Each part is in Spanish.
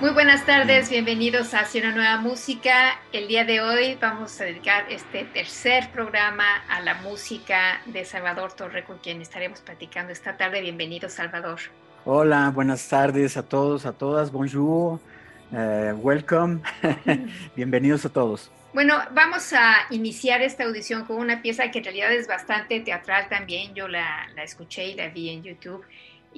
Muy buenas tardes, bienvenidos a Hacia una nueva música. El día de hoy vamos a dedicar este tercer programa a la música de Salvador Torre, con quien estaremos platicando esta tarde. Bienvenido, Salvador. Hola, buenas tardes a todos, a todas. Bonjour, uh, welcome. Bienvenidos a todos. Bueno, vamos a iniciar esta audición con una pieza que en realidad es bastante teatral también. Yo la, la escuché y la vi en YouTube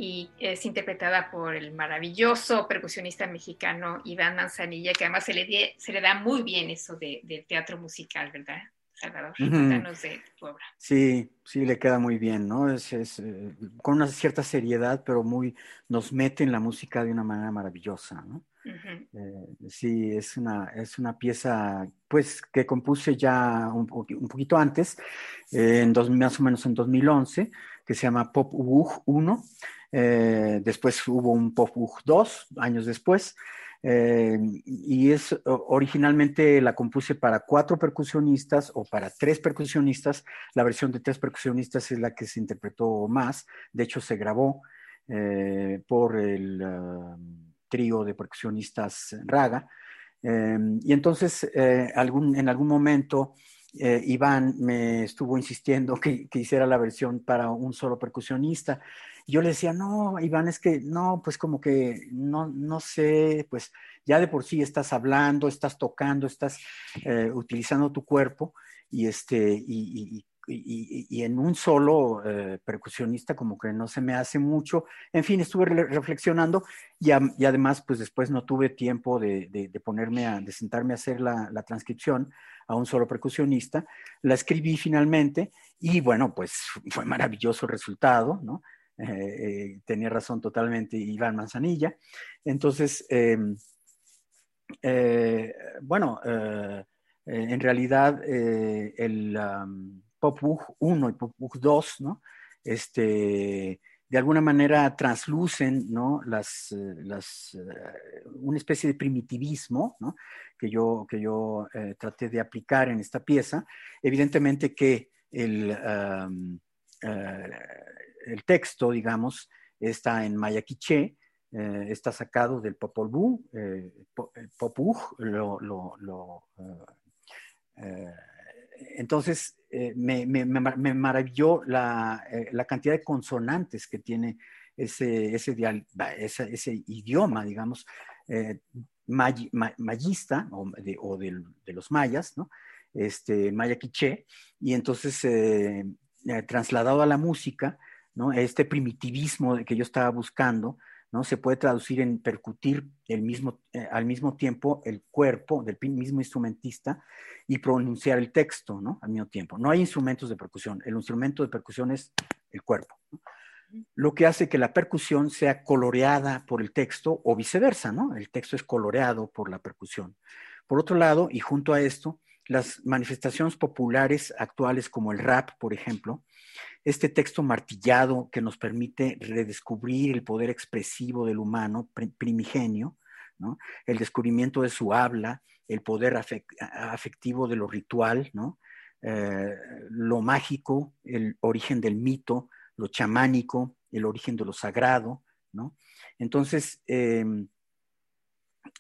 y es interpretada por el maravilloso percusionista mexicano Iván Manzanilla, que además se le, se le da muy bien eso de, del teatro musical, ¿verdad? Salvador, cuéntanos de tu obra. Sí, sí, le queda muy bien, ¿no? Es, es eh, con una cierta seriedad, pero muy, nos mete en la música de una manera maravillosa, ¿no? Eh, sí, es una, es una pieza, pues, que compuse ya un, un poquito antes, eh, en dos, más o menos en 2011, que se llama Pop Ugh 1, eh, después hubo un Pop 2 años después. Eh, y es originalmente la compuse para cuatro percusionistas o para tres percusionistas. La versión de tres percusionistas es la que se interpretó más. De hecho, se grabó eh, por el um, trío de percusionistas Raga. y entonces, en algún momento, Iván me estuvo insistiendo que, hiciera la versión para un solo percusionista yo le decía, no, Iván, es que no, pues como que no, no sé, pues ya de por sí estás hablando, estás tocando, estás eh, utilizando tu cuerpo y, este, y, en un solo eh, percusionista como que no se me hace mucho. En fin, estuve reflexionando y, además pues después no tuve tiempo de, ponerme a, de sentarme a hacer la, la, transcripción a un solo percusionista. La escribí finalmente y bueno, pues fue maravilloso resultado, ¿no? Eh, eh, tenía razón totalmente Iván Manzanilla. Entonces, em, eh, bueno, en realidad el um, Popug 1 y Popug 2, ¿no? Este, de alguna manera translucen ¿no? las, las, una especie de primitivismo ¿no? que yo, que yo traté de aplicar en esta pieza. Evidentemente que el, el texto, digamos, está en maya quiché, eh, está sacado del Popol Vuh, eh, Popuj, lo, lo, eh, entonces me, me, me, maravilló la, la, cantidad de consonantes que tiene ese, ese, ese, idioma, digamos, mayista o, de, o de, los mayas. Este, maya quiché, y entonces trasladado a la música, este primitivismo que yo estaba buscando, ¿no? Se puede traducir en percutir el mismo, eh, al mismo tiempo el cuerpo del mismo instrumentista y pronunciar el texto, ¿no? Al mismo tiempo. No hay instrumentos de percusión. El instrumento de percusión es el cuerpo. Lo que hace que la percusión sea coloreada por el texto o viceversa, ¿no? El texto es coloreado por la percusión. Por otro lado, y junto a esto, las manifestaciones populares actuales como el rap, por ejemplo, este texto martillado que nos permite redescubrir el poder expresivo del humano primigenio, el descubrimiento de su habla, el poder afectivo de lo ritual, eh, lo mágico, el origen del mito, lo chamánico, el origen de lo sagrado. Entonces, em,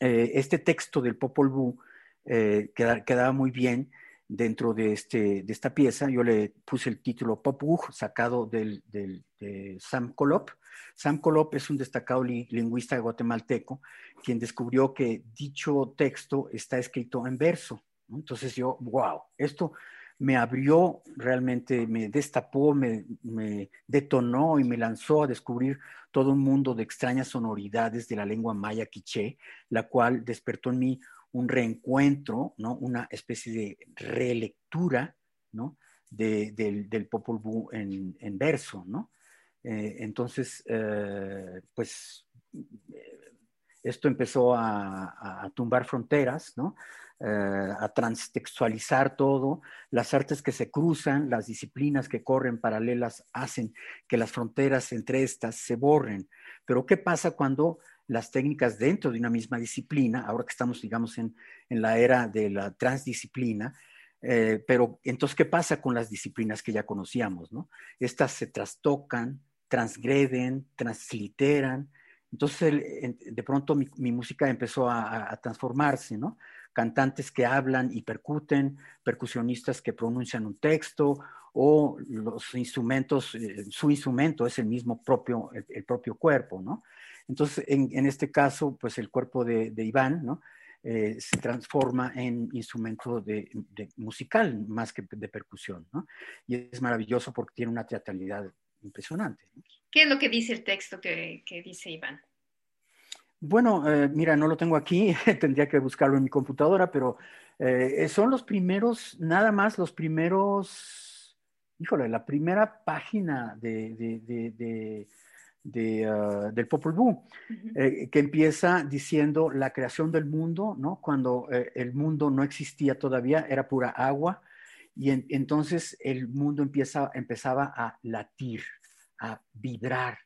eh, este texto del Popol Vuh eh, quedaba muy bien dentro de, este, de esta pieza. Yo le puse el título Pop sacado del, del, de Sam Kolop, Sam Colop es un destacado lingüista guatemalteco quien descubrió que dicho texto está escrito en verso. Entonces yo, wow, esto me abrió realmente, me destapó, me, detonó y me lanzó a descubrir todo un mundo de extrañas sonoridades de la lengua maya quiché, la cual despertó en mí un reencuentro, ¿no? una especie de relectura ¿no? del, del en, verso. ¿no? Eh, entonces, eh, pues esto empezó a, a, tumbar fronteras, ¿no? Eh, a transtextualizar todo, las artes que se cruzan, las disciplinas que corren paralelas hacen que las fronteras entre estas se borren. Pero ¿qué pasa cuando las técnicas dentro de una misma disciplina, ahora que estamos, digamos, en, la era de la transdisciplina, eh, pero entonces, ¿qué pasa con las disciplinas que ya conocíamos? ¿no? Estas se trastocan, transgreden, transliteran. Entonces, de pronto mi, música empezó a, a, transformarse, ¿no? cantantes que hablan y percuten, percusionistas que pronuncian un texto o los instrumentos, eh, su instrumento es el mismo propio, el, propio cuerpo, ¿no? Entonces, en, este caso, pues el cuerpo de, Iván, ¿no? Eh, se transforma en instrumento de, musical más que de percusión, ¿no? Y es maravilloso porque tiene una teatralidad impresionante. ¿Qué es lo que dice el texto que dice Iván? Bueno, eh, mira, no lo tengo aquí, tendría que buscarlo en mi computadora, pero eh, son los primeros, nada más los primeros, híjole, la primera página de, ah, del Popol Vuh, eh, que empieza diciendo la creación del mundo, ¿no? Cuando el mundo no existía todavía, era pura agua, y entonces el mundo empieza, empezaba a latir, a vibrar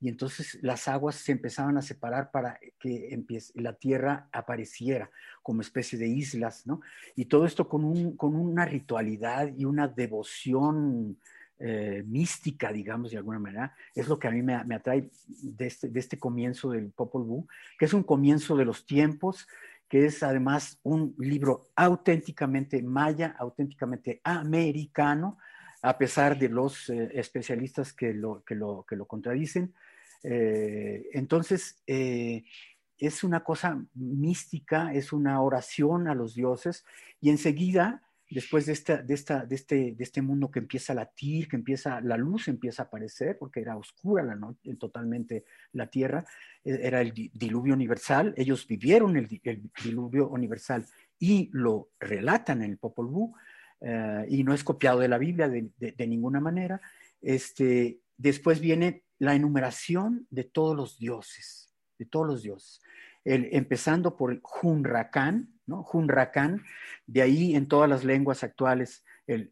y entonces las aguas se empezaban a separar para que la tierra apareciera como especie de islas, ¿no? Y todo esto con, un, con una ritualidad y una devoción eh, mística, digamos, de alguna manera, es lo que a mí me, atrae de este, de este comienzo del Popol Vuh, que es un comienzo de los tiempos, que es además un libro auténticamente maya, auténticamente americano, a pesar de los eh, especialistas que lo, que lo, que lo contradicen. Eh, entonces, es una cosa mística, es una oración a los dioses y enseguida, después de, esta, de, esta, de, este, de este mundo que empieza a latir, que empieza, la luz empieza a aparecer, porque era oscura la noche, totalmente la tierra, e, era el diluvio universal, ellos vivieron el, diluvio universal y lo relatan en el Popol Vuh, eh, y no es copiado de la Biblia de, de ninguna manera. Este, después viene la enumeración de todos los dioses, de todos los dioses. Empezando por Junracán, ¿no? Junracán, de ahí en todas las lenguas actuales, el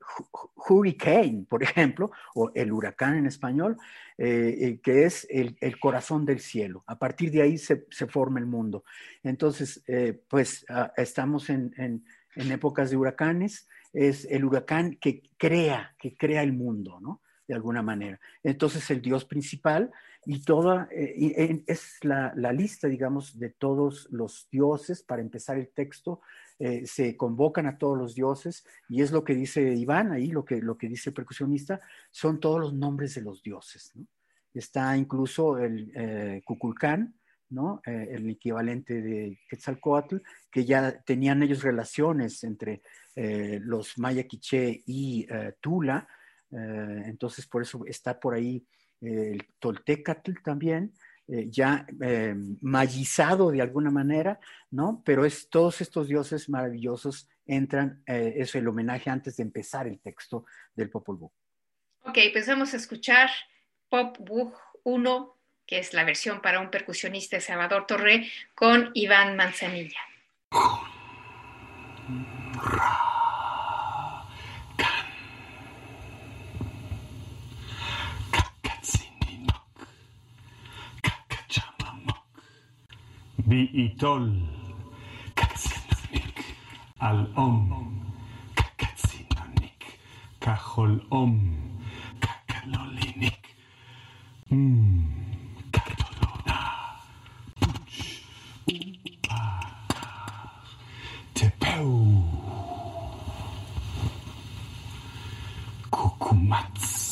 hurricane, por ejemplo, o el huracán en español, eh, eh, que es el, corazón del cielo. A partir de ahí se, forma el mundo. Entonces, eh, pues ah, estamos en, en épocas de huracanes, es el huracán que crea, que crea el mundo, ¿no? de alguna manera. Entonces el Dios principal y toda, eh, es la, lista, digamos, de todos los dioses, para empezar el texto, eh, se convocan a todos los dioses y es lo que dice Iván ahí, lo que, lo que dice el percusionista, son todos los nombres de los dioses. Está incluso el eh, ¿no? el equivalente de Quetzalcoatl, que ya tenían ellos relaciones entre los maya quiché y Tula, eh, entonces, por eso está por ahí eh, el Toltecatl también, eh, ya eh, de alguna manera, ¿no? Pero es, todos estos dioses maravillosos entran, eso el homenaje antes de empezar el texto del Popol Vuh. Ok, pues vamos a escuchar Pop Vuh 1, que es la versión para un percusionista de Salvador Torre, con Iván Manzanilla. בעיתול. קצינוניק על אום. קצינוניק כחול אום. קקלוליניק. קטולונה. פוץ' ובאקה. טפאו. קוקומץ.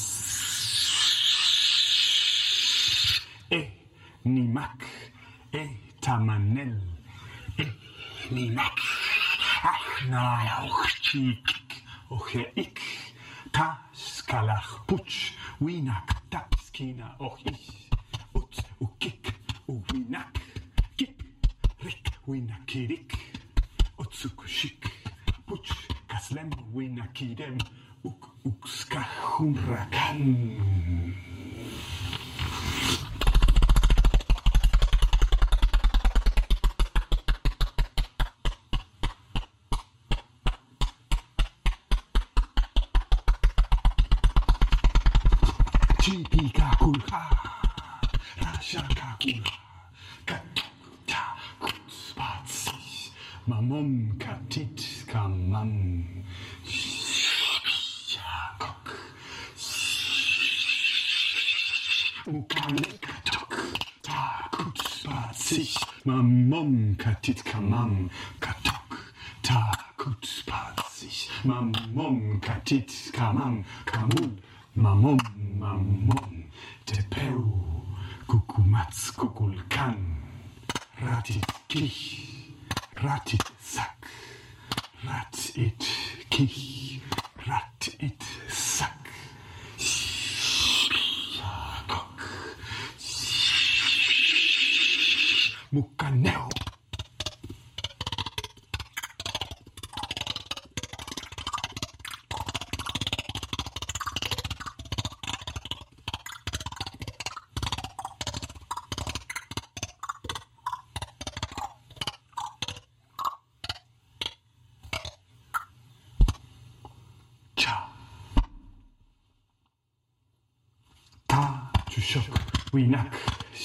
נימק. Samanel. Limek. Eh, Ahnaochchik. Ocheik. Taskalach putsch. Winak tapskina ochich. Ut ukik. Uwinak. Kip. Rik. Winakirik. Otsukushik. Putsch. Kaslem. Winakirem. Uk ukskahumrakan. Mamon katit kamam. Shakok. Ukalekatok. Takutspatsich. Mamum katit kamam. Katok. Ta Takutspatsich. Mamum katit kamam. Kamul. mamón, mamón, tepeu, cucumatz, kukulkan, ratit kich, ratit sac, rat it kich, rat it sac. Mucanel.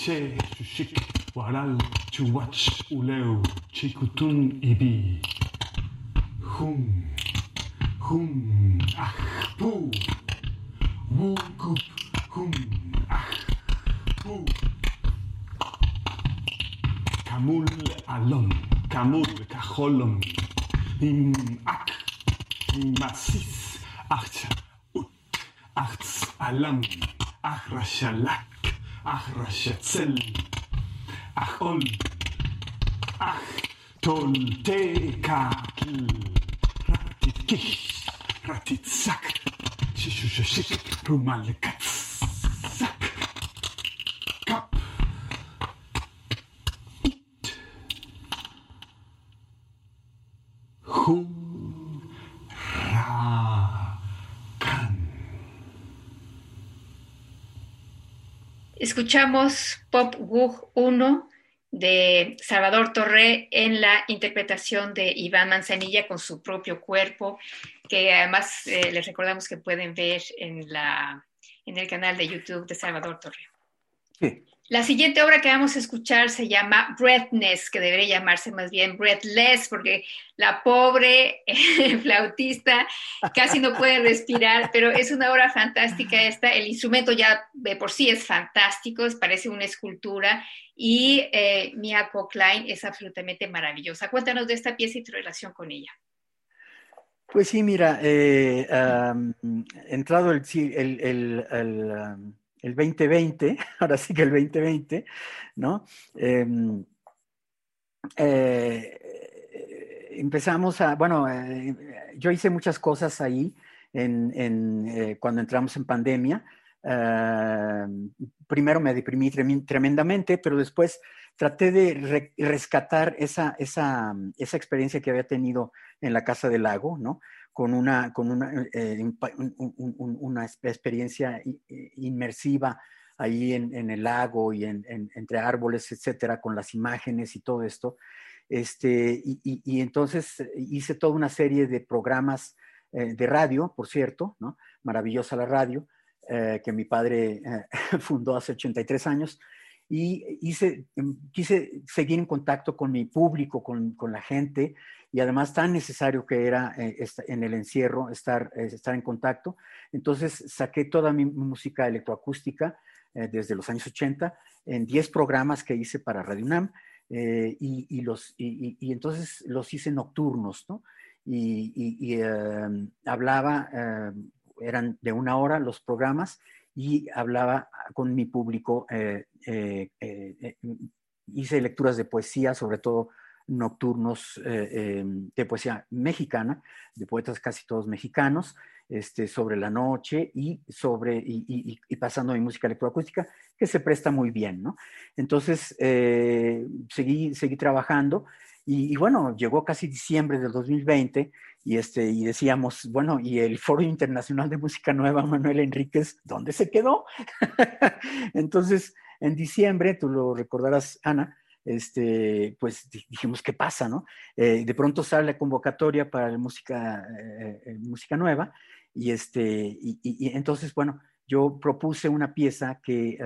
She chushik waral chuwach uleu chikutun ibi. Hum hum ah pu wukup hum ah pu. Kamul alon kamul kacholom im ak im masis acht ut achts alam ach rashalak ach rashatzel ach ol ach tol te kakl ratit kish ratit sak shishu shishik Escuchamos Pop Wug 1 de Salvador Torre en la interpretación de Iván Manzanilla con su propio cuerpo, que además eh, les recordamos que pueden ver en, la, en el canal de YouTube de Salvador Torre. Sí. La siguiente obra que vamos a escuchar se llama Breathness, que debería llamarse más bien Breathless, porque la pobre eh, flautista casi no puede respirar, pero es una obra fantástica esta. El instrumento ya de por sí es fantástico, parece una escultura, y eh, Mia Klein es absolutamente maravillosa. Cuéntanos de esta pieza y tu relación con ella. Pues sí, mira, um, entrado el, el, el, el 2020, ahora sí que el 2020, ¿no? Eh, eh, empezamos a, bueno, eh, yo hice muchas cosas ahí en, en, cuando entramos en pandemia. primero me deprimí tremendamente, pero después traté de re rescatar esa, esa, esa experiencia que había tenido en la Casa del Lago, ¿no? Con una, con una, eh, un, un, una experiencia inmersiva ahí en, en el lago y en, en, entre árboles, etcétera, con las imágenes y todo esto. Este, y, y, y entonces hice toda una serie de programas eh, de radio, por cierto, ¿no? maravillosa la radio, eh, que mi padre eh, fundó hace 83 años, y hice, quise seguir en contacto con mi público, con, con la gente, y además tan necesario que era eh, en el encierro estar, eh, estar en contacto. Entonces saqué toda mi música electroacústica eh, desde los años 80 en 10 programas que hice para Radio UNAM y, y, los, y, y, entonces los hice nocturnos, ¿no? Y, em, hablaba, em, eran de una hora los programas y hablaba con mi público hice lecturas de poesía, sobre todo nocturnos eh, em, de poesía mexicana, de poetas casi todos mexicanos, este, sobre la noche y sobre y, pasando mi música electroacústica, que se presta muy bien, ¿no? Entonces eh, seguí, seguí trabajando y, bueno, llegó casi diciembre del 2020 y, este, y decíamos, bueno, ¿y el Foro Internacional de Música Nueva, Manuel Enríquez, dónde se quedó? Entonces, en diciembre, tú lo recordarás, Ana, este, pues dijimos, ¿qué pasa? No? Eh, de pronto sale la convocatoria para la música, eh, eh, música nueva y, este, y, entonces, bueno, yo propuse una pieza que,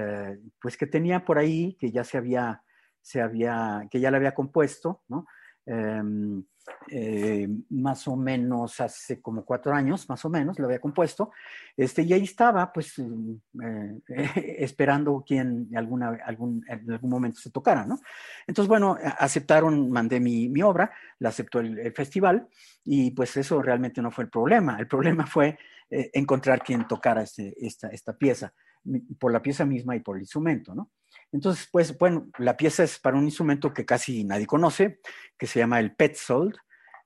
pues que tenía por ahí, que ya se había, se había, que ya la había compuesto, ¿no? Em, eh, más o menos hace como cuatro años, más o menos, lo había compuesto, este, y ahí estaba, pues, eh, esperando quien alguna, algún, en algún momento se tocara, ¿no? Entonces, bueno, aceptaron, mandé mi, mi obra, la aceptó el, festival, y pues eso realmente no fue el problema, el problema fue eh, encontrar quien tocara este, esta, esta pieza, por la pieza misma y por el instrumento, ¿no? Entonces, pues, bueno, la pieza es para un instrumento que casi nadie conoce, que se llama el Petzold,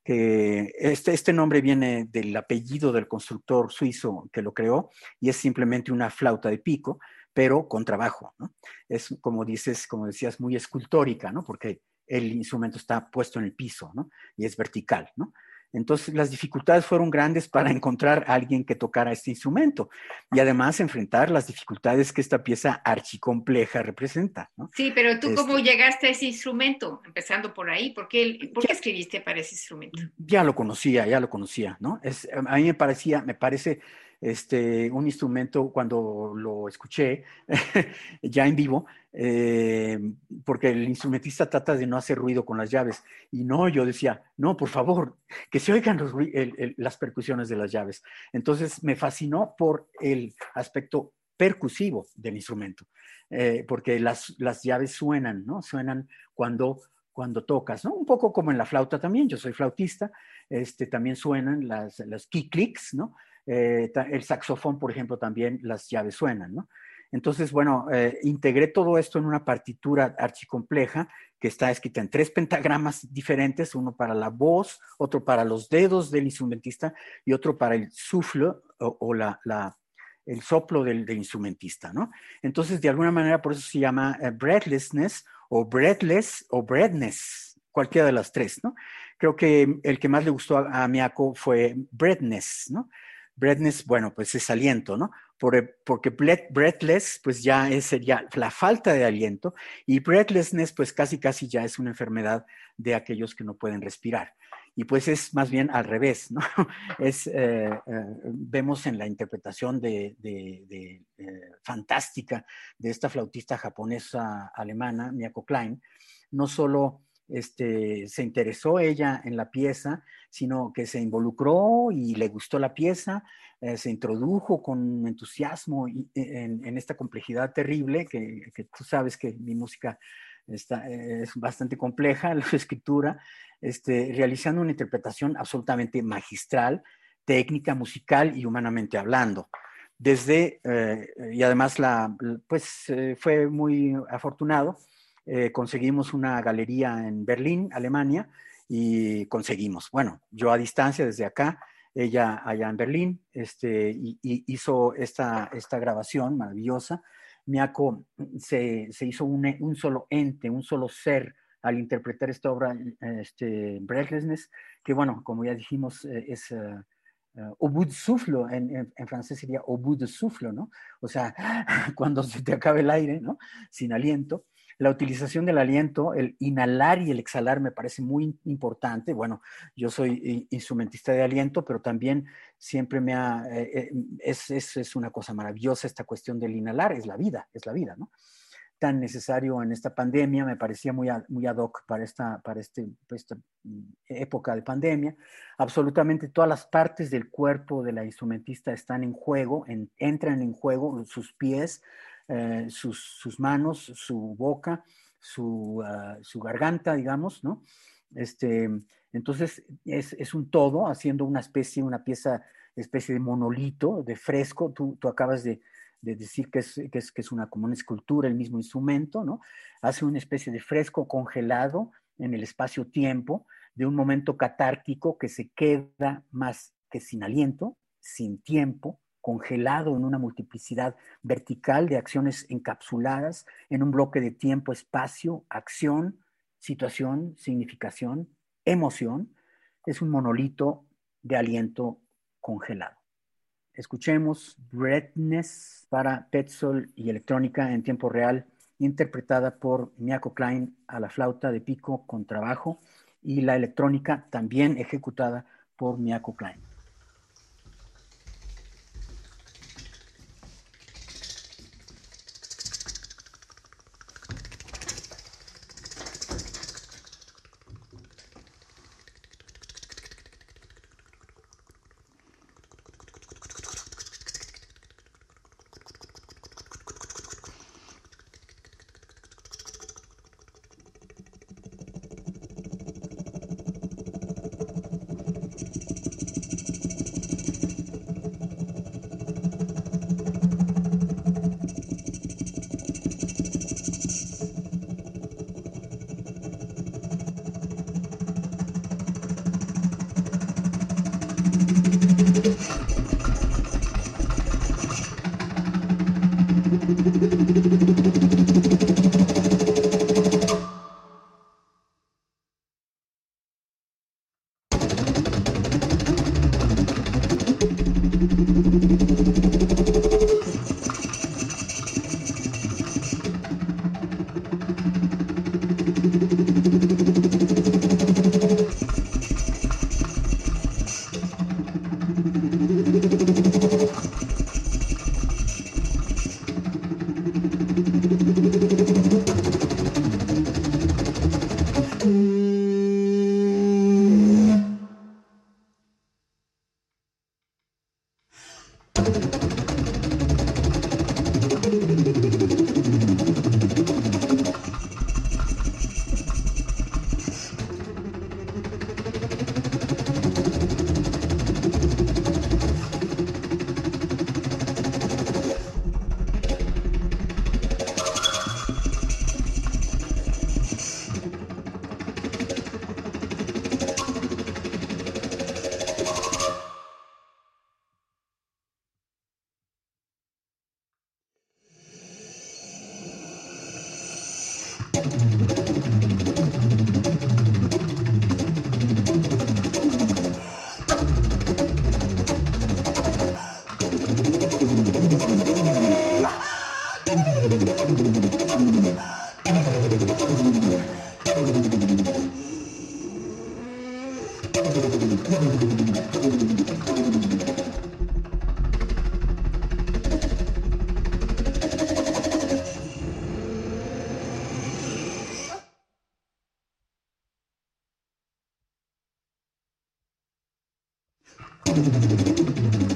que este, este nombre viene del apellido del constructor suizo que lo creó y es simplemente una flauta de pico, pero con trabajo, ¿no? Es, como dices, como decías, muy escultórica, ¿no? Porque el instrumento está puesto en el piso, ¿no? Y es vertical, ¿no? Entonces las dificultades fueron grandes para encontrar a alguien que tocara este instrumento y además enfrentar las dificultades que esta pieza archicompleja representa. Sí, pero tú cómo este llegaste a ese instrumento, empezando por ahí, ¿por qué, ¿por qué escribiste para ese instrumento? Ya lo conocía, ya lo conocía, ¿no? Es, a mí me parecía, me parece este, un instrumento cuando lo escuché ya en vivo, eh, porque el instrumentista trata de no hacer ruido con las llaves. Y no, yo decía, no, por favor, que se oigan las percusiones de las llaves. Entonces me fascinó por el aspecto percusivo del instrumento, eh, porque las, las llaves suenan, ¿no? Suenan cuando cuando tocas, ¿no? Un poco como en la flauta también, yo soy flautista, este, también suenan las, las key clicks, ¿no? Eh, el saxofón, por ejemplo, también las llaves suenan, ¿no? Entonces, bueno, eh, integré todo esto en una partitura archicompleja que está escrita en tres pentagramas diferentes, uno para la voz, otro para los dedos del instrumentista y otro para el suflo o, la, el soplo del, instrumentista, ¿no? Entonces, de alguna manera, por eso se llama eh, breathlessness o breathless o breathness, cualquiera de las tres, ¿no? Creo que el que más le gustó a, a Miako fue breathness, ¿no? Breathness, bueno, pues es aliento, ¿no? porque breathless, pues ya es sería la falta de aliento, y breathlessness, pues casi casi ya es una enfermedad de aquellos que no pueden respirar. Y pues es más bien al revés, ¿no? Es, eh, eh, vemos en la interpretación de, de, eh, fantástica de esta flautista japonesa alemana, Miyako Klein, no solo este, se interesó ella en la pieza, sino que se involucró y le gustó la pieza, eh, se introdujo con entusiasmo en, esta complejidad terrible, que, tú sabes que mi música está, es bastante compleja, la escritura, este, realizando una interpretación absolutamente magistral, técnica, musical y humanamente hablando. Desde, eh, y además la, pues eh, fue muy afortunado eh, conseguimos una galería en Berlín, Alemania, y conseguimos, bueno, yo a distancia desde acá, ella allá en Berlín, este, y, hizo esta, esta grabación maravillosa. Miako se, se hizo un, un, solo ente, un solo ser al interpretar esta obra, este, Breathlessness, que bueno, como ya dijimos, eh, es... Uh, bout de souffle, en, en, francés sería de souffle, ¿no? O sea, cuando se te acabe el aire, ¿no? Sin aliento. La utilización del aliento, el inhalar y el exhalar me parece muy importante. Bueno, yo soy instrumentista de aliento, pero también siempre me ha, eh, eh, es, es, una cosa maravillosa esta cuestión del inhalar, es la vida, es la vida, ¿no? tan necesario en esta pandemia, me parecía muy, muy ad hoc para esta, para este, esta mm, época de pandemia. Absolutamente todas las partes del cuerpo de la instrumentista están en juego, entran en juego sus pies, eh, sus, manos, su boca, ah, su, garganta, digamos, ¿no? Este, entonces es, un todo, haciendo una especie, una pieza, especie de monolito, de fresco. Tú, acabas de, de decir que es, que es, que es una, como una escultura, el mismo instrumento, ¿no? Hace una especie de fresco congelado en el espacio-tiempo de un momento catártico que se queda más que sin aliento, sin tiempo, congelado en una multiplicidad vertical de acciones encapsuladas en un bloque de tiempo, espacio, acción, situación, significación, emoción. Es un monolito de aliento congelado. Escuchemos Breathness para Petzol y electrónica en tiempo real, interpretada por Miako Klein a la flauta de pico con trabajo y la electrónica también ejecutada por Miako Klein. どこで出てくるんだろう?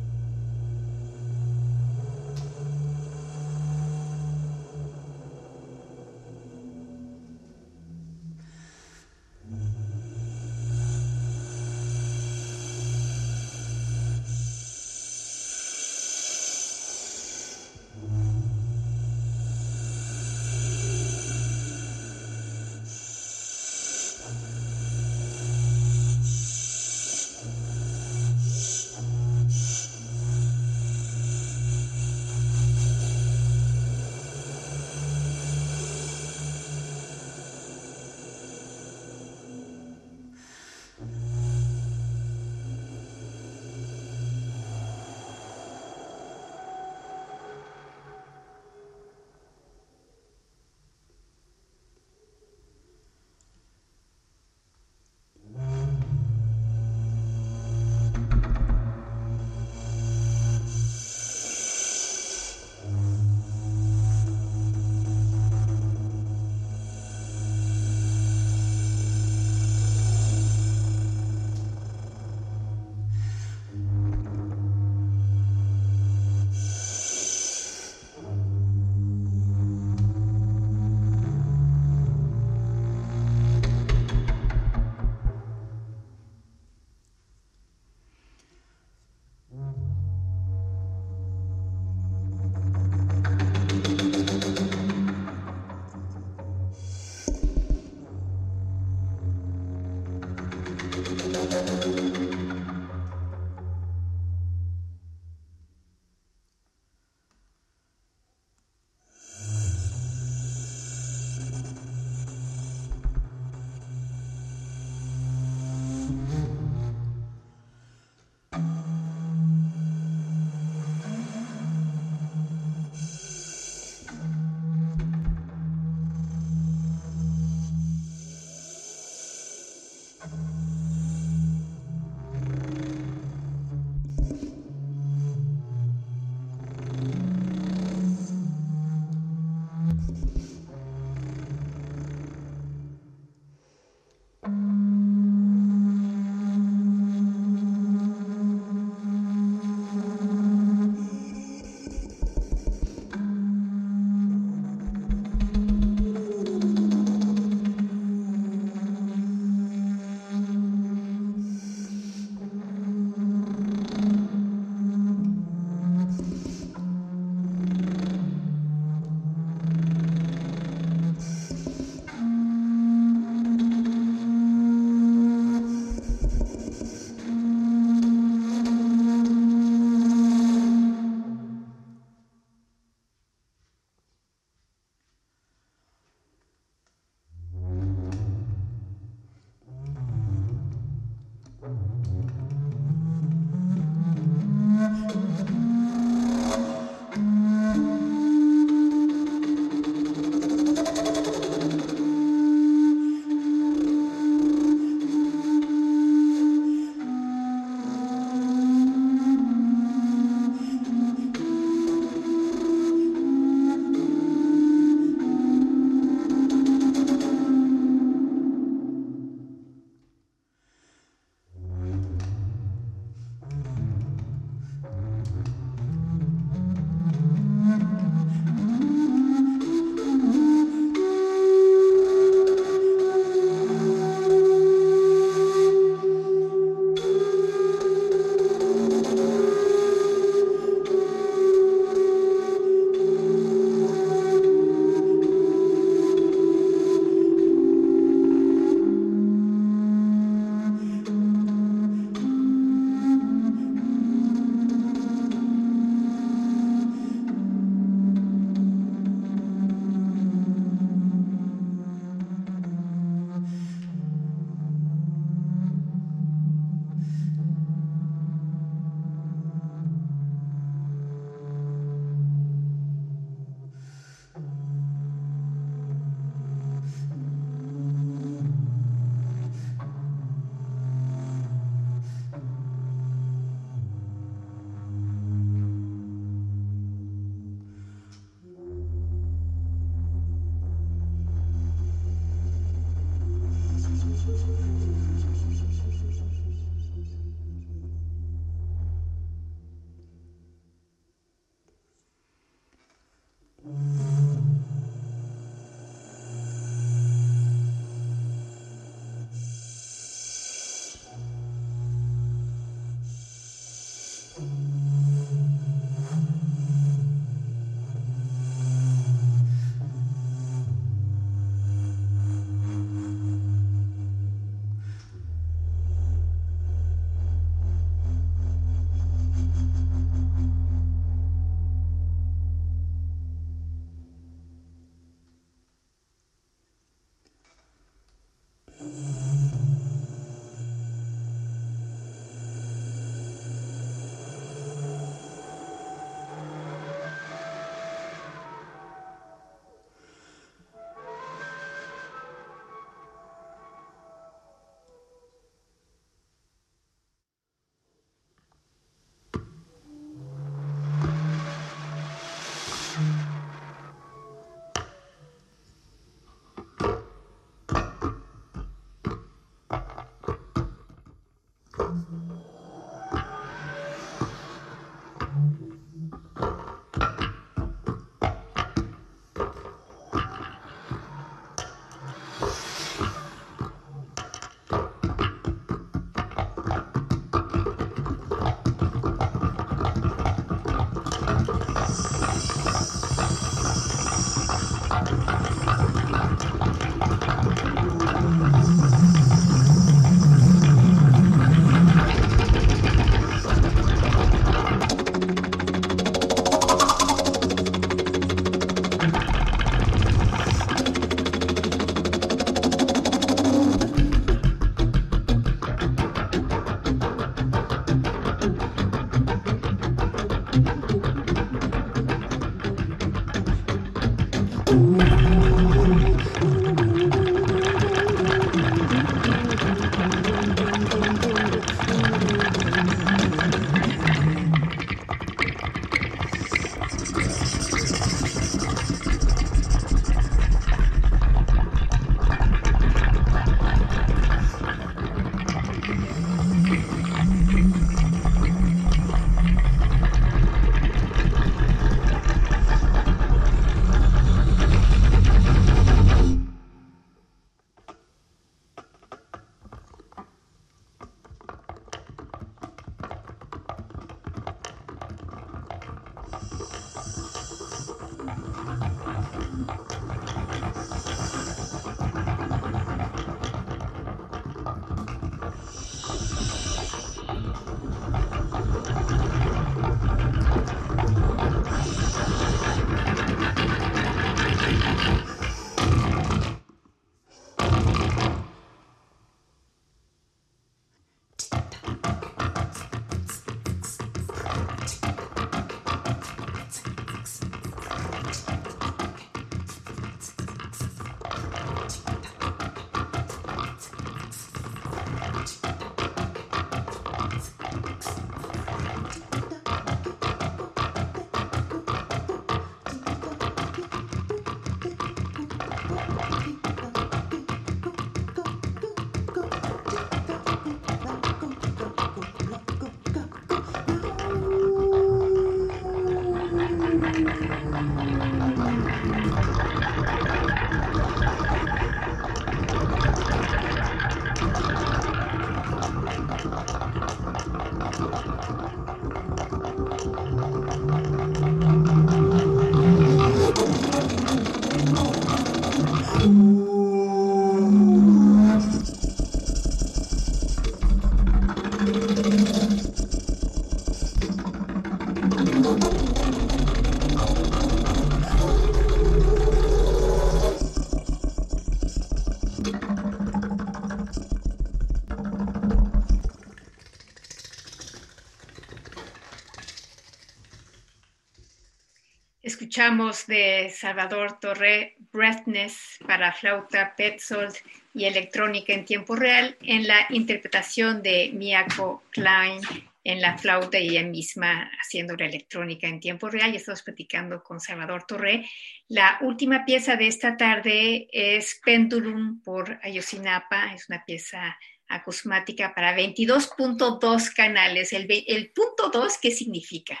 De Salvador Torre Breathness para flauta, Petzold y electrónica en tiempo real en la interpretación de Miyako Klein en la flauta y ella misma haciendo la electrónica en tiempo real. Y estamos platicando con Salvador Torre. La última pieza de esta tarde es Pendulum por Ayosinapa. Es una pieza acusmática para 22.2 canales. El, el punto 2, ¿qué significa?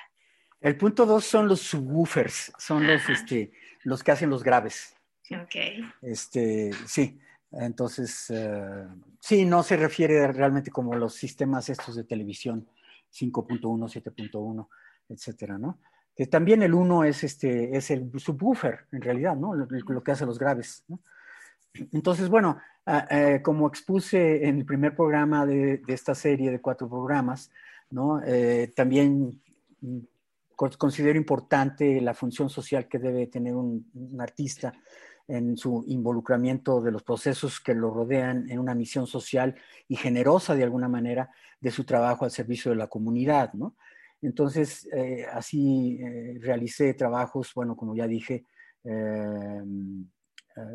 El punto dos son los subwoofers, son los, este, los que hacen los graves. Ok. Este, sí, entonces, eh, sí, no se refiere realmente como los sistemas estos de televisión 5.1, 7.1, etcétera, ¿no? Que también el 1 es, este, es el subwoofer, en realidad, ¿no? Lo, que hace los graves, ¿no? Entonces, bueno, como expuse en el primer programa de, esta serie de cuatro programas, ¿no? Eh, también considero importante la función social que debe tener un, artista en su involucramiento de los procesos que lo rodean en una misión social y generosa de alguna manera de su trabajo al servicio de la comunidad, ¿no? Entonces, eh, así eh, realicé trabajos, bueno, como ya dije, eh,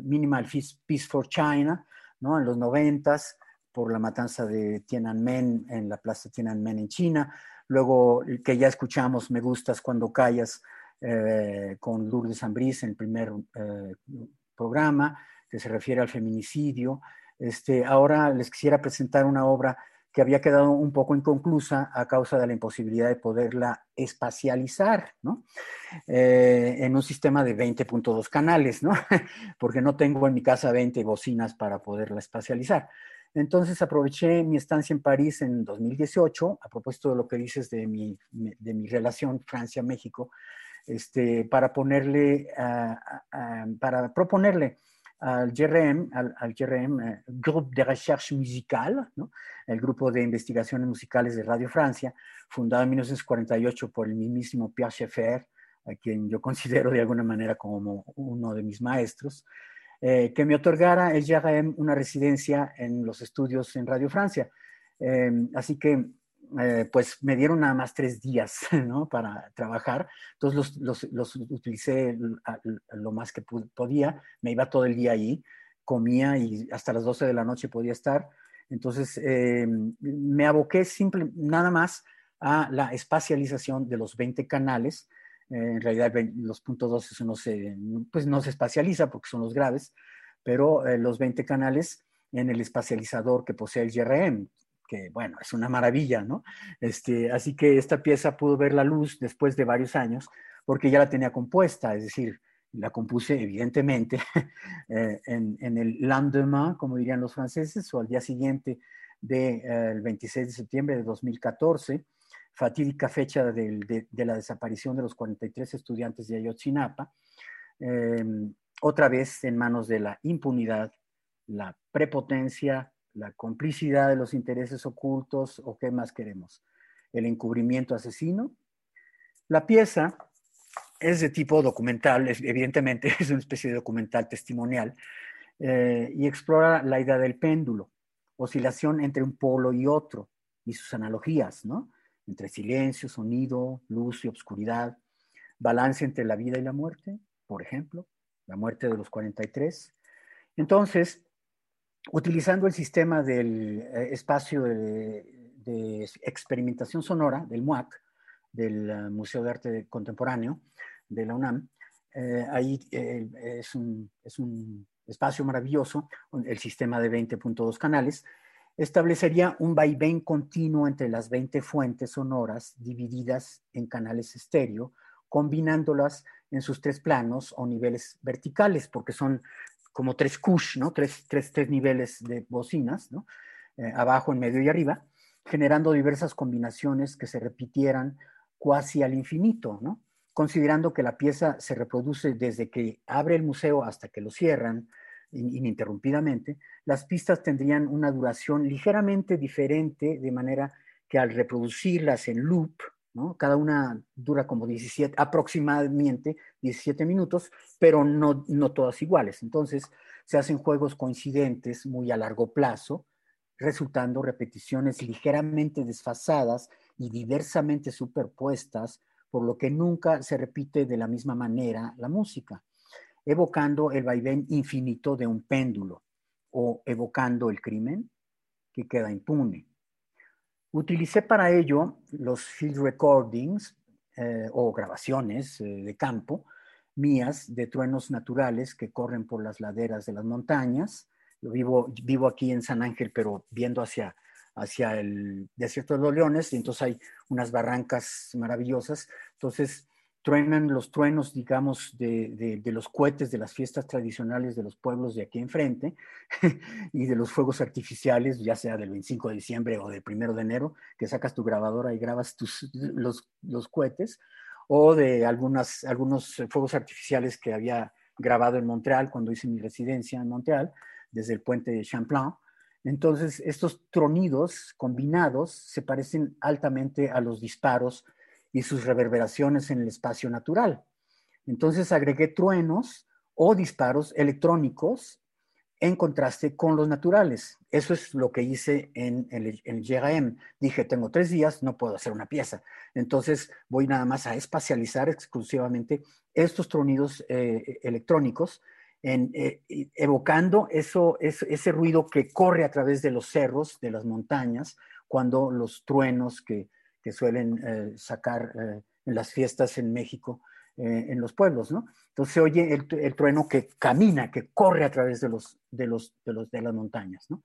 Minimal Peace for China, ¿no? En los noventas, por la matanza de Tiananmen en la plaza Tiananmen en China, Luego, que ya escuchamos, Me gustas cuando callas, eh, con Lourdes Ambrís en el primer eh, programa, que se refiere al feminicidio. Este, ahora les quisiera presentar una obra que había quedado un poco inconclusa a causa de la imposibilidad de poderla espacializar, ¿no? Eh, en un sistema de 20.2 canales, ¿no? Porque no tengo en mi casa 20 bocinas para poderla espacializar. Entonces aproveché mi estancia en París en 2018, a propósito de lo que dices de mi, de mi relación Francia-México, este, para ponerle, para proponerle al GRM, al, GRM, eh, Groupe de Recherche Musicale, el grupo de investigaciones musicales de Radio Francia, fundado en 1948 por el mismísimo Pierre Schaeffer, a quien yo considero de alguna manera como uno de mis maestros, eh, que me otorgara el GRM una residencia en los estudios en Radio Francia. Eh, así que eh, pues me dieron nada más tres días. Para trabajar. Entonces los, utilicé lo más que podía. Me iba todo el día ahí, comía y hasta las 12 de la noche podía estar. Entonces eh, me aboqué simple, nada más a la espacialización de los 20 canales. Eh, en realidad los puntos 12 no se, pues no se espacializa porque son los graves, pero los 20 canales en el espacializador que posee el GRM, que bueno, es una maravilla, ¿no? Este, así que esta pieza pudo ver la luz después de varios años porque ya la tenía compuesta, es decir, la compuse evidentemente eh, en, el lendemain, como dirían los franceses, o al día siguiente del de, 26 eh, de septiembre de 2014, fatídica fecha de, la desaparición de los 43 estudiantes de Ayotzinapa, em, otra vez en manos de la impunidad, la prepotencia, la complicidad de los intereses ocultos o qué más queremos, el encubrimiento asesino. La pieza es de tipo documental, evidentemente es una especie de documental testimonial, eh, y explora la idea del péndulo, oscilación entre un polo y otro, y sus analogías, ¿no? Entre silencio, sonido, luz y obscuridad, balance entre la vida y la muerte, por ejemplo, la muerte de los 43. Entonces, utilizando el sistema del eh, espacio de, experimentación sonora, del MUAC, del eh, Museo de Arte Contemporáneo de la UNAM, eh, ahí es, un, es, un, espacio maravilloso, el sistema de 20.2 canales, establecería un vaivén continuo entre las 20 fuentes sonoras divididas en canales estéreo, combinándolas en sus tres planos o niveles verticales, porque son como tres cush, ¿no? Tres, tres, tres niveles de bocinas, ¿no? Eh, abajo, en medio y arriba, generando diversas combinaciones que se repitieran cuasi al infinito, ¿no? Considerando que la pieza se reproduce desde que abre el museo hasta que lo cierran ininterrumpidamente, las pistas tendrían una duración ligeramente diferente, de manera que al reproducirlas en loop, cada una dura como 17, aproximadamente 17 minutos, pero no, no todas iguales. Entonces, se hacen juegos coincidentes muy a largo plazo, resultando repeticiones ligeramente desfasadas y diversamente superpuestas, por lo que nunca se repite de la misma manera la música, evocando el vaivén infinito de un péndulo o evocando el crimen que queda impune. Utilicé para ello los field recordings eh, o grabaciones eh, de campo mías de truenos naturales que corren por las laderas de las montañas. Yo vivo, vivo aquí en San Ángel, pero viendo hacia, hacia el desierto de los leones, y entonces hay unas barrancas maravillosas. Entonces, truenan los truenos, digamos, de, los cohetes de las fiestas tradicionales de los pueblos de aquí enfrente y de los fuegos artificiales, ya sea del 25 de diciembre o del 1 de enero, que sacas tu grabadora y grabas tus, los, los cohetes, o de algunas, algunos fuegos artificiales que había grabado en Montreal cuando hice mi residencia en Montreal, desde el puente de Champlain. Entonces, estos tronidos combinados se parecen altamente a los disparos y sus reverberaciones en el espacio natural. Entonces agregué truenos o disparos electrónicos en contraste con los naturales. Eso es lo que hice en el, GRM. Dije, tengo tres días, no puedo hacer una pieza. Entonces voy nada más a espacializar exclusivamente estos tronidos eh, electrónicos, en, eh, evocando eso, ese ruido que corre a través de los cerros, de las montañas, cuando los truenos que que suelen eh, sacar eh, las fiestas en México, eh, en los pueblos, ¿no? Entonces se oye el, trueno que camina, que corre a través de, los, de, los, de, los, de las montañas, ¿no?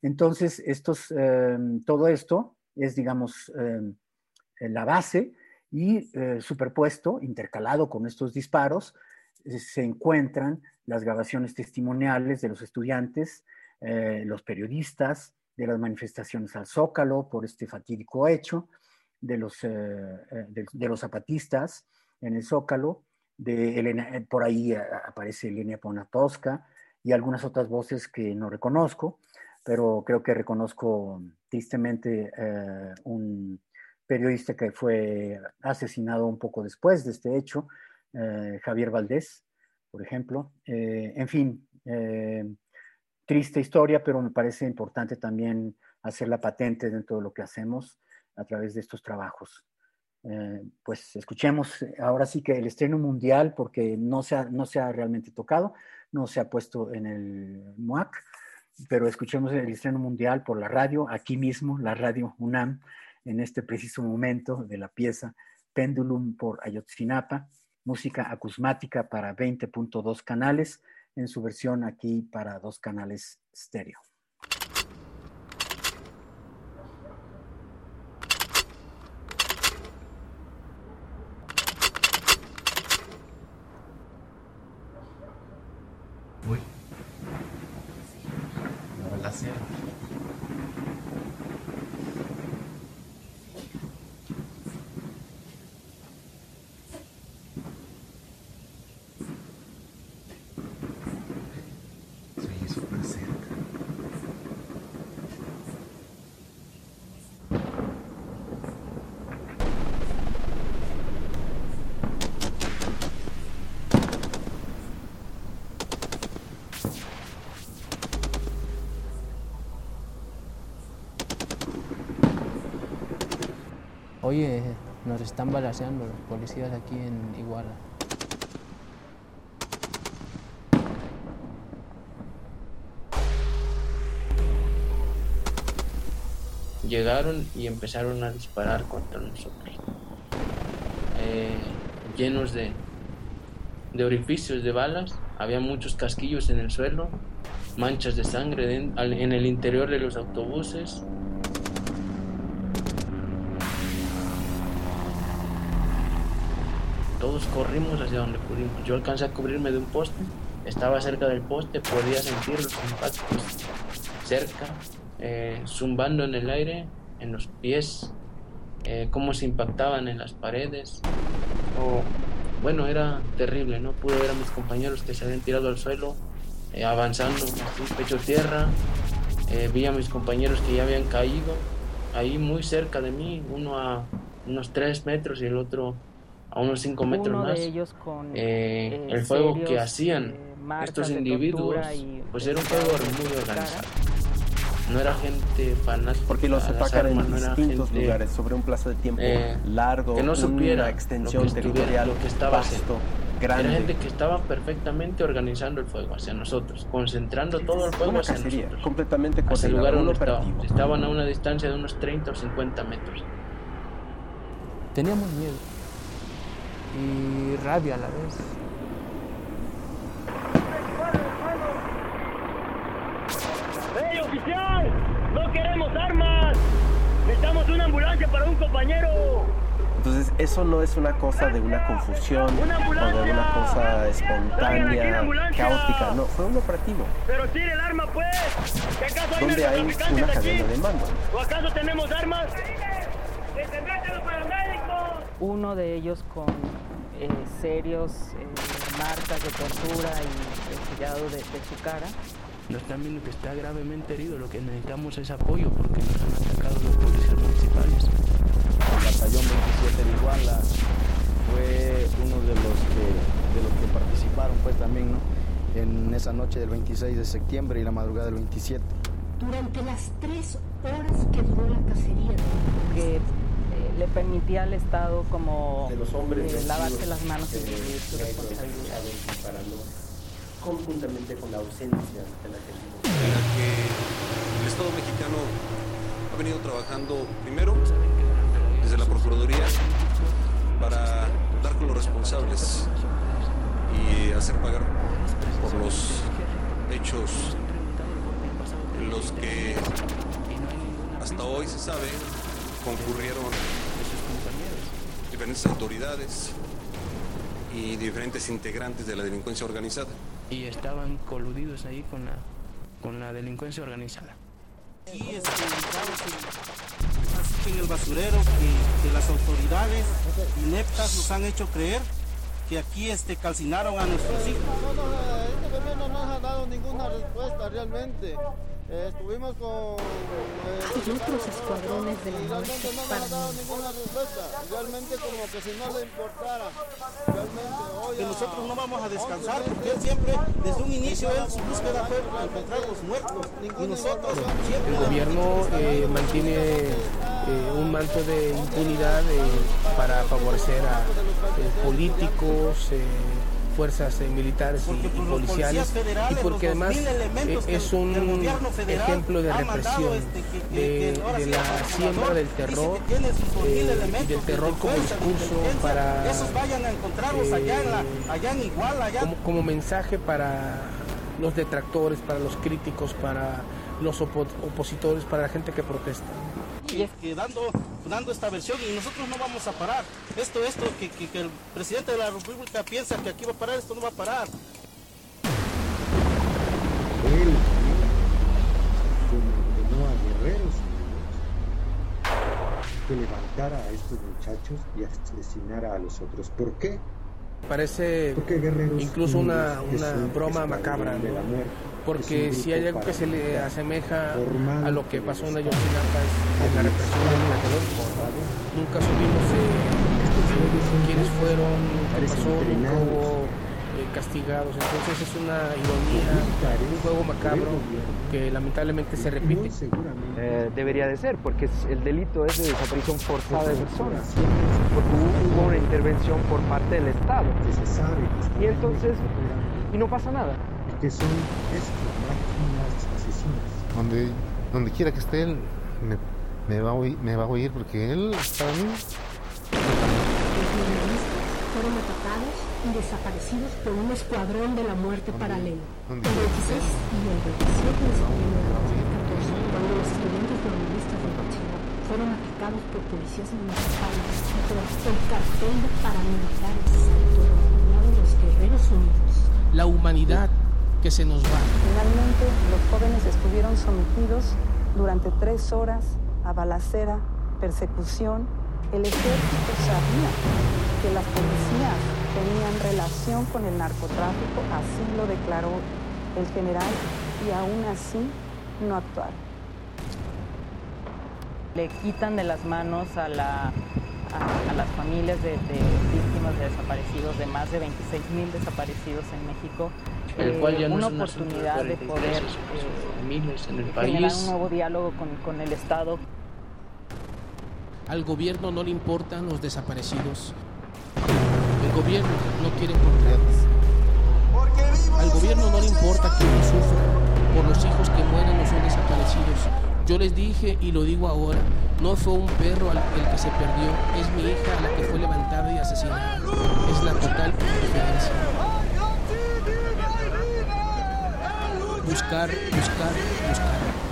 Entonces, estos, em, todo esto es, digamos, em, la base y superpuesto, intercalado con estos disparos, se encuentran las grabaciones testimoniales de los estudiantes, los periodistas, de las manifestaciones al Zócalo por este fatídico hecho, de los, eh, eh, de, los zapatistas en el Zócalo, de Elena, eh, por ahí aparece Elena Ponatosca y algunas otras voces que no reconozco, pero creo que reconozco tristemente un periodista que fue asesinado un poco después de este hecho, Javier Valdés, por ejemplo. en fin, triste historia, pero me parece importante también hacerla patente dentro de lo que hacemos a través de estos trabajos. Eh, pues escuchemos ahora sí que el estreno mundial, porque no se, ha, no se ha realmente tocado, no se ha puesto en el MUAC, pero escuchemos el estreno mundial por la radio, aquí mismo, la radio UNAM, en este preciso momento de la pieza Pendulum por Ayotzinapa, música acusmática para 20.2 canales, en su versión aquí para dos canales estéreo. Oye, nos están balaseando los policías aquí en Iguala. Llegaron y empezaron a disparar contra nosotros, eh, llenos de, de orificios de balas, había muchos casquillos en el suelo, manchas de sangre en el interior de los autobuses, corrimos hacia donde pudimos. Yo alcancé a cubrirme de un poste, estaba cerca del poste, podía sentir los impactos cerca, eh, zumbando en el aire, en los pies, eh, cómo se impactaban en las paredes. bueno, era terrible, ¿no? Pude ver a mis compañeros que se habían tirado al suelo, eh, avanzando así, pecho tierra. vi a mis compañeros que ya habían caído ahí muy cerca de mí, uno a unos tres metros y el otro a unos 5 metros más. Eh, eh, el fuego que hacían eh, estos individuos, pues era un fuego muy organizado. No era gente fanática. Porque los atacan en distintos lugares, sobre un plazo de tiempo largo, que no supiera una extensión lo que territorial, lo que estaba vasto, grande. Era gente que estaba perfectamente organizando el fuego hacia nosotros, concentrando todo el fuego hacia nosotros. completamente hacia el lugar donde estaban. Estaban a una distancia de unos 30 o 50 metros. Teníamos miedo y rabia a la vez. ¡Hey, oficial! ¡No queremos armas! ¡Necesitamos una ambulancia para un compañero! Entonces, eso no es una cosa de una confusión o de una cosa espontánea, caótica, no, fue un operativo. Pero tire el arma, pues. ¿Qué acaso hay donde hay una cadena de mando. ¿O acaso tenemos armas? Uno de ellos con eh, serios eh, marcas de tortura y el sellado de, su cara. Nos están viendo que está gravemente herido, lo que necesitamos es apoyo porque nos han atacado los policías municipales. El batallón 27 de Iguala fue uno de los que, de los que participaron pues también ¿no? en esa noche del 26 de septiembre y la madrugada del 27. Durante las tres horas que duró la cacería. Que le permitía al Estado como de los hombres eh, lavarse las manos y vivir su responsabilidad. Conjuntamente con la ausencia de la que en la que el Estado mexicano ha venido trabajando primero desde la Procuraduría para dar con los responsables y hacer pagar por los hechos en los que hasta hoy se sabe concurrieron diferentes autoridades y diferentes integrantes de la delincuencia organizada. Y estaban coludidos ahí con la, con la delincuencia organizada. Aquí este, así que en el basurero que, que, las autoridades ineptas nos han hecho creer que aquí este, calcinaron a nuestros hijos. No, no, no, este gobierno no nos ha dado ninguna respuesta realmente. Eh, estuvimos con... Eh, y otros escuadrones de la muerte no nos ha dado ninguna respuesta. Realmente como que si no le importara. Realmente hoy... Que nosotros no vamos a descansar porque él siempre, desde un inicio, él su búsqueda fue encontrar los muertos. y nosotros siempre... El gobierno eh, mantiene eh, un manto de impunidad eh, para favorecer a eh, políticos, fuerzas militares y, policiales y porque además es un ejemplo de represión de, la siembra del terror y del terror como discurso para como, como mensaje para los detractores, para los críticos, para los opositores, para la gente que protesta. Y es que dando, dando esta versión y nosotros no vamos a parar. Esto, esto, que, que, el presidente de la República piensa que aquí va a parar, esto no va a parar. Él ordenó a Guerreros que levantara a estos muchachos y asesinara a los otros. ¿Por qué? Parece incluso una, una broma macabra, porque si hay algo que se le asemeja a lo que pasó en Ayotzinapa es la represión del Nunca supimos eh, quiénes fueron, qué pasó, nunca hubo castigados. Entonces es una ironía, un juego macabro que lamentablemente se repite. Eh, debería de ser, porque el delito es de desaparición forzada de personas, porque hubo una intervención por parte del Estado. Y entonces, y no pasa nada. Que son máquinas asesinas. Donde, donde quiera que esté él, me, me, va a oír, me va a oír porque él, para mí, fueron atacados y desaparecidos por un escuadrón de la muerte paralelo. El 26 y el 27 de septiembre de 2014, cuando los estudiantes normalistas de Bachillerato fueron atacados por policías municipales el cartel de paramilitares autodenominado los Guerreros Unidos. La humanidad que se nos va. Finalmente, los jóvenes estuvieron sometidos durante tres horas a balacera, persecución. El ejército sabía que las policías tenían relación con el narcotráfico, así lo declaró el general, y aún así no actuaron. Le quitan de las manos a, la, a, las familias de, víctimas de desaparecidos, de más de 26 mil desaparecidos en México, eh, una oportunidad de poder eh, generar un nuevo diálogo con, con el Estado. Al gobierno no le importan los desaparecidos. El gobierno no quiere encontrarlos. Al gobierno no le importa que uno sufra por los hijos que mueren o son desaparecidos. Yo les dije y lo digo ahora, no fue un perro el que se perdió, es mi hija la que fue levantada y asesinada. Es la total indiferencia. Buscar, buscar, buscar.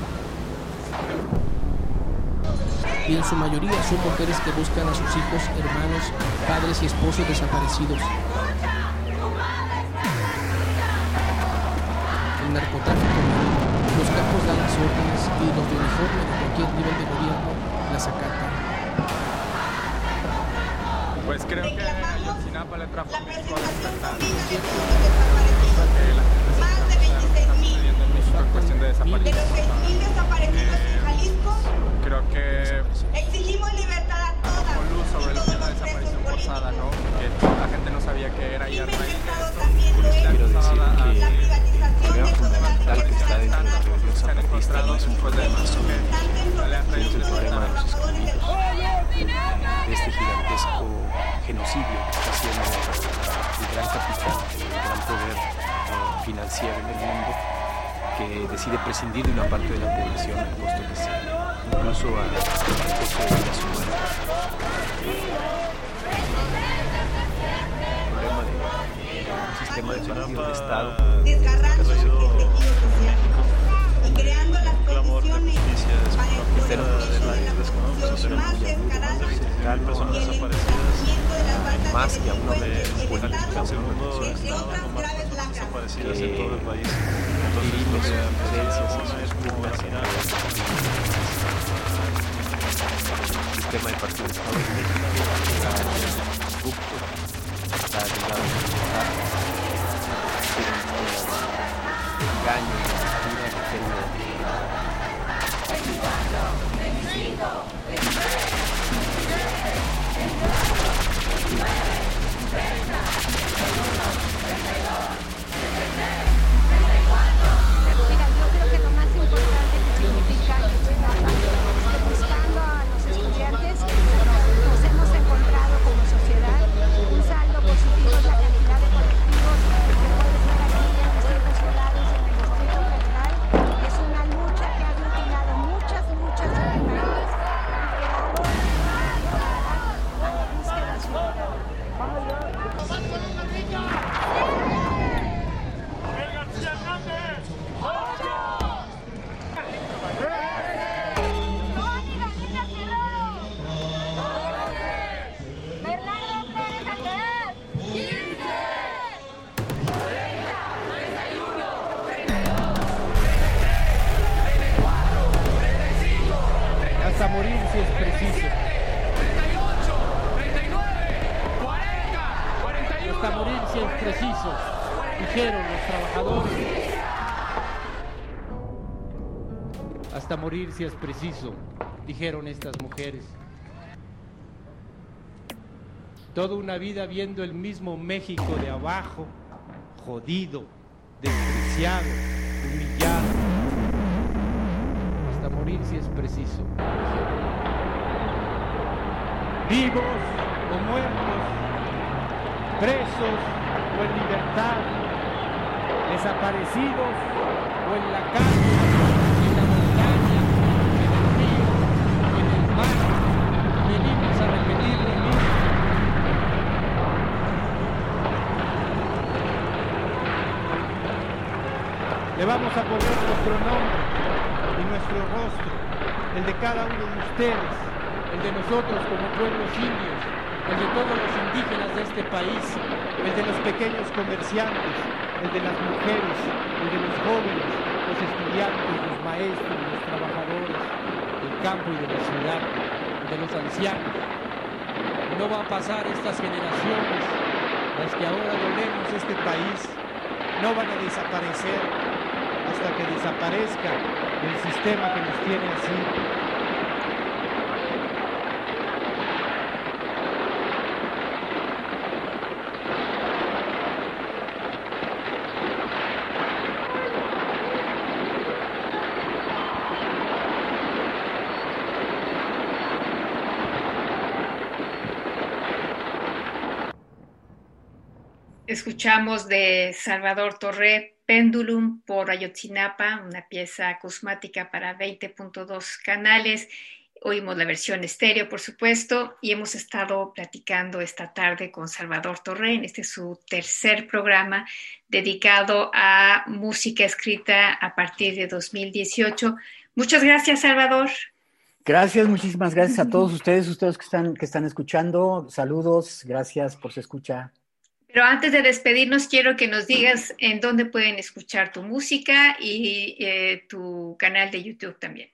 Y en su mayoría son mujeres que buscan a sus hijos, hermanos, padres y esposos desaparecidos. El narcotráfico, los campos dan las órdenes y los de uniforme de cualquier nivel de gobierno las acatan. Pues creo que Ayotzinapa le trajo a México a despertar. Más de 26 mil. Cuestión de desaparición. De los 6.000 desaparecidos en Jalisco, creo que exigimos libertad a todas. con luz sobre es la desaparición forzada, ¿no? Que la gente no sabía que era y a raíz de esto, quiero decir que creo fundamental que está dentro de los zapatistas es un problema sobre es el problema de los escondidos, de este gigantesco genocidio que está haciendo el gran capital, el gran poder eh, financiero en el mundo que decide prescindir de una parte de la población al costo que sea, incluso al costo de vida. El problema de un sistema de sentido de Estado desgarrando el tejido social y creando las condiciones para el de la corrupción más descarada de las más que a una de política entre otras graves lacras. desaparecidas el sistema de partido de Estado de México está corrupto, está ligado a engaño, morir si es preciso, dijeron estas mujeres. Toda una vida viendo el mismo México de abajo, jodido, despreciado, humillado. Hasta morir si es preciso. Vivos o muertos, presos o en libertad, desaparecidos o en la calle, en la montaña, en el río, en el mar, venimos a repetir lo mismo. Le vamos a poner nuestro nombre y nuestro rostro, el de cada uno de ustedes, el de nosotros como pueblos indios, el de todos los indígenas de este país, el de los pequeños comerciantes, el de las mujeres, el de los jóvenes, los estudiantes, los maestros, los trabajadores del campo y de la ciudad, el de los ancianos. No va a pasar estas generaciones, las que ahora dolemos este país, no van a desaparecer hasta que desaparezca el sistema que nos tiene así. Escuchamos de Salvador Torre Pendulum por Ayotzinapa, una pieza acusmática para 20.2 canales. Oímos la versión estéreo, por supuesto, y hemos estado platicando esta tarde con Salvador Torre. Este es su tercer programa dedicado a música escrita a partir de 2018. Muchas gracias, Salvador. Gracias, muchísimas gracias a todos ustedes, ustedes que están, que están escuchando. Saludos, gracias por su escucha. Pero antes de despedirnos, quiero que nos digas en dónde pueden escuchar tu música y eh, tu canal de YouTube también.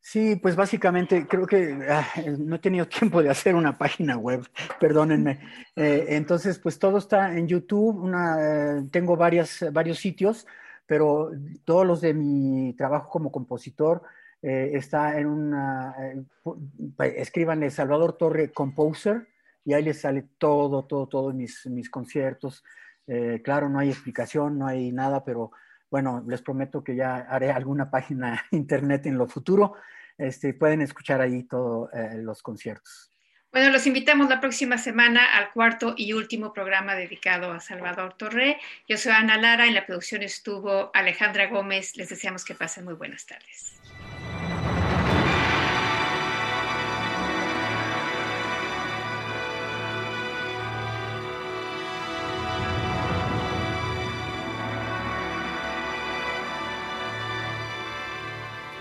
Sí, pues básicamente creo que ah, no he tenido tiempo de hacer una página web, perdónenme. Eh, entonces, pues todo está en YouTube. Una, eh, tengo varias, varios sitios, pero todos los de mi trabajo como compositor eh, está en una. eh, escríbanle Salvador Torre Composer y ahí les sale todo, todo, todos mis, mis conciertos. Eh, claro, no hay explicación, no hay nada, pero bueno, les prometo que ya haré alguna página internet en lo futuro. Este, pueden escuchar ahí todos los conciertos. Bueno, los invitamos la próxima semana al cuarto y último programa dedicado a Salvador Torre. Yo soy Ana Lara, en la producción estuvo Alejandra Gómez. Les deseamos que pasen muy buenas tardes.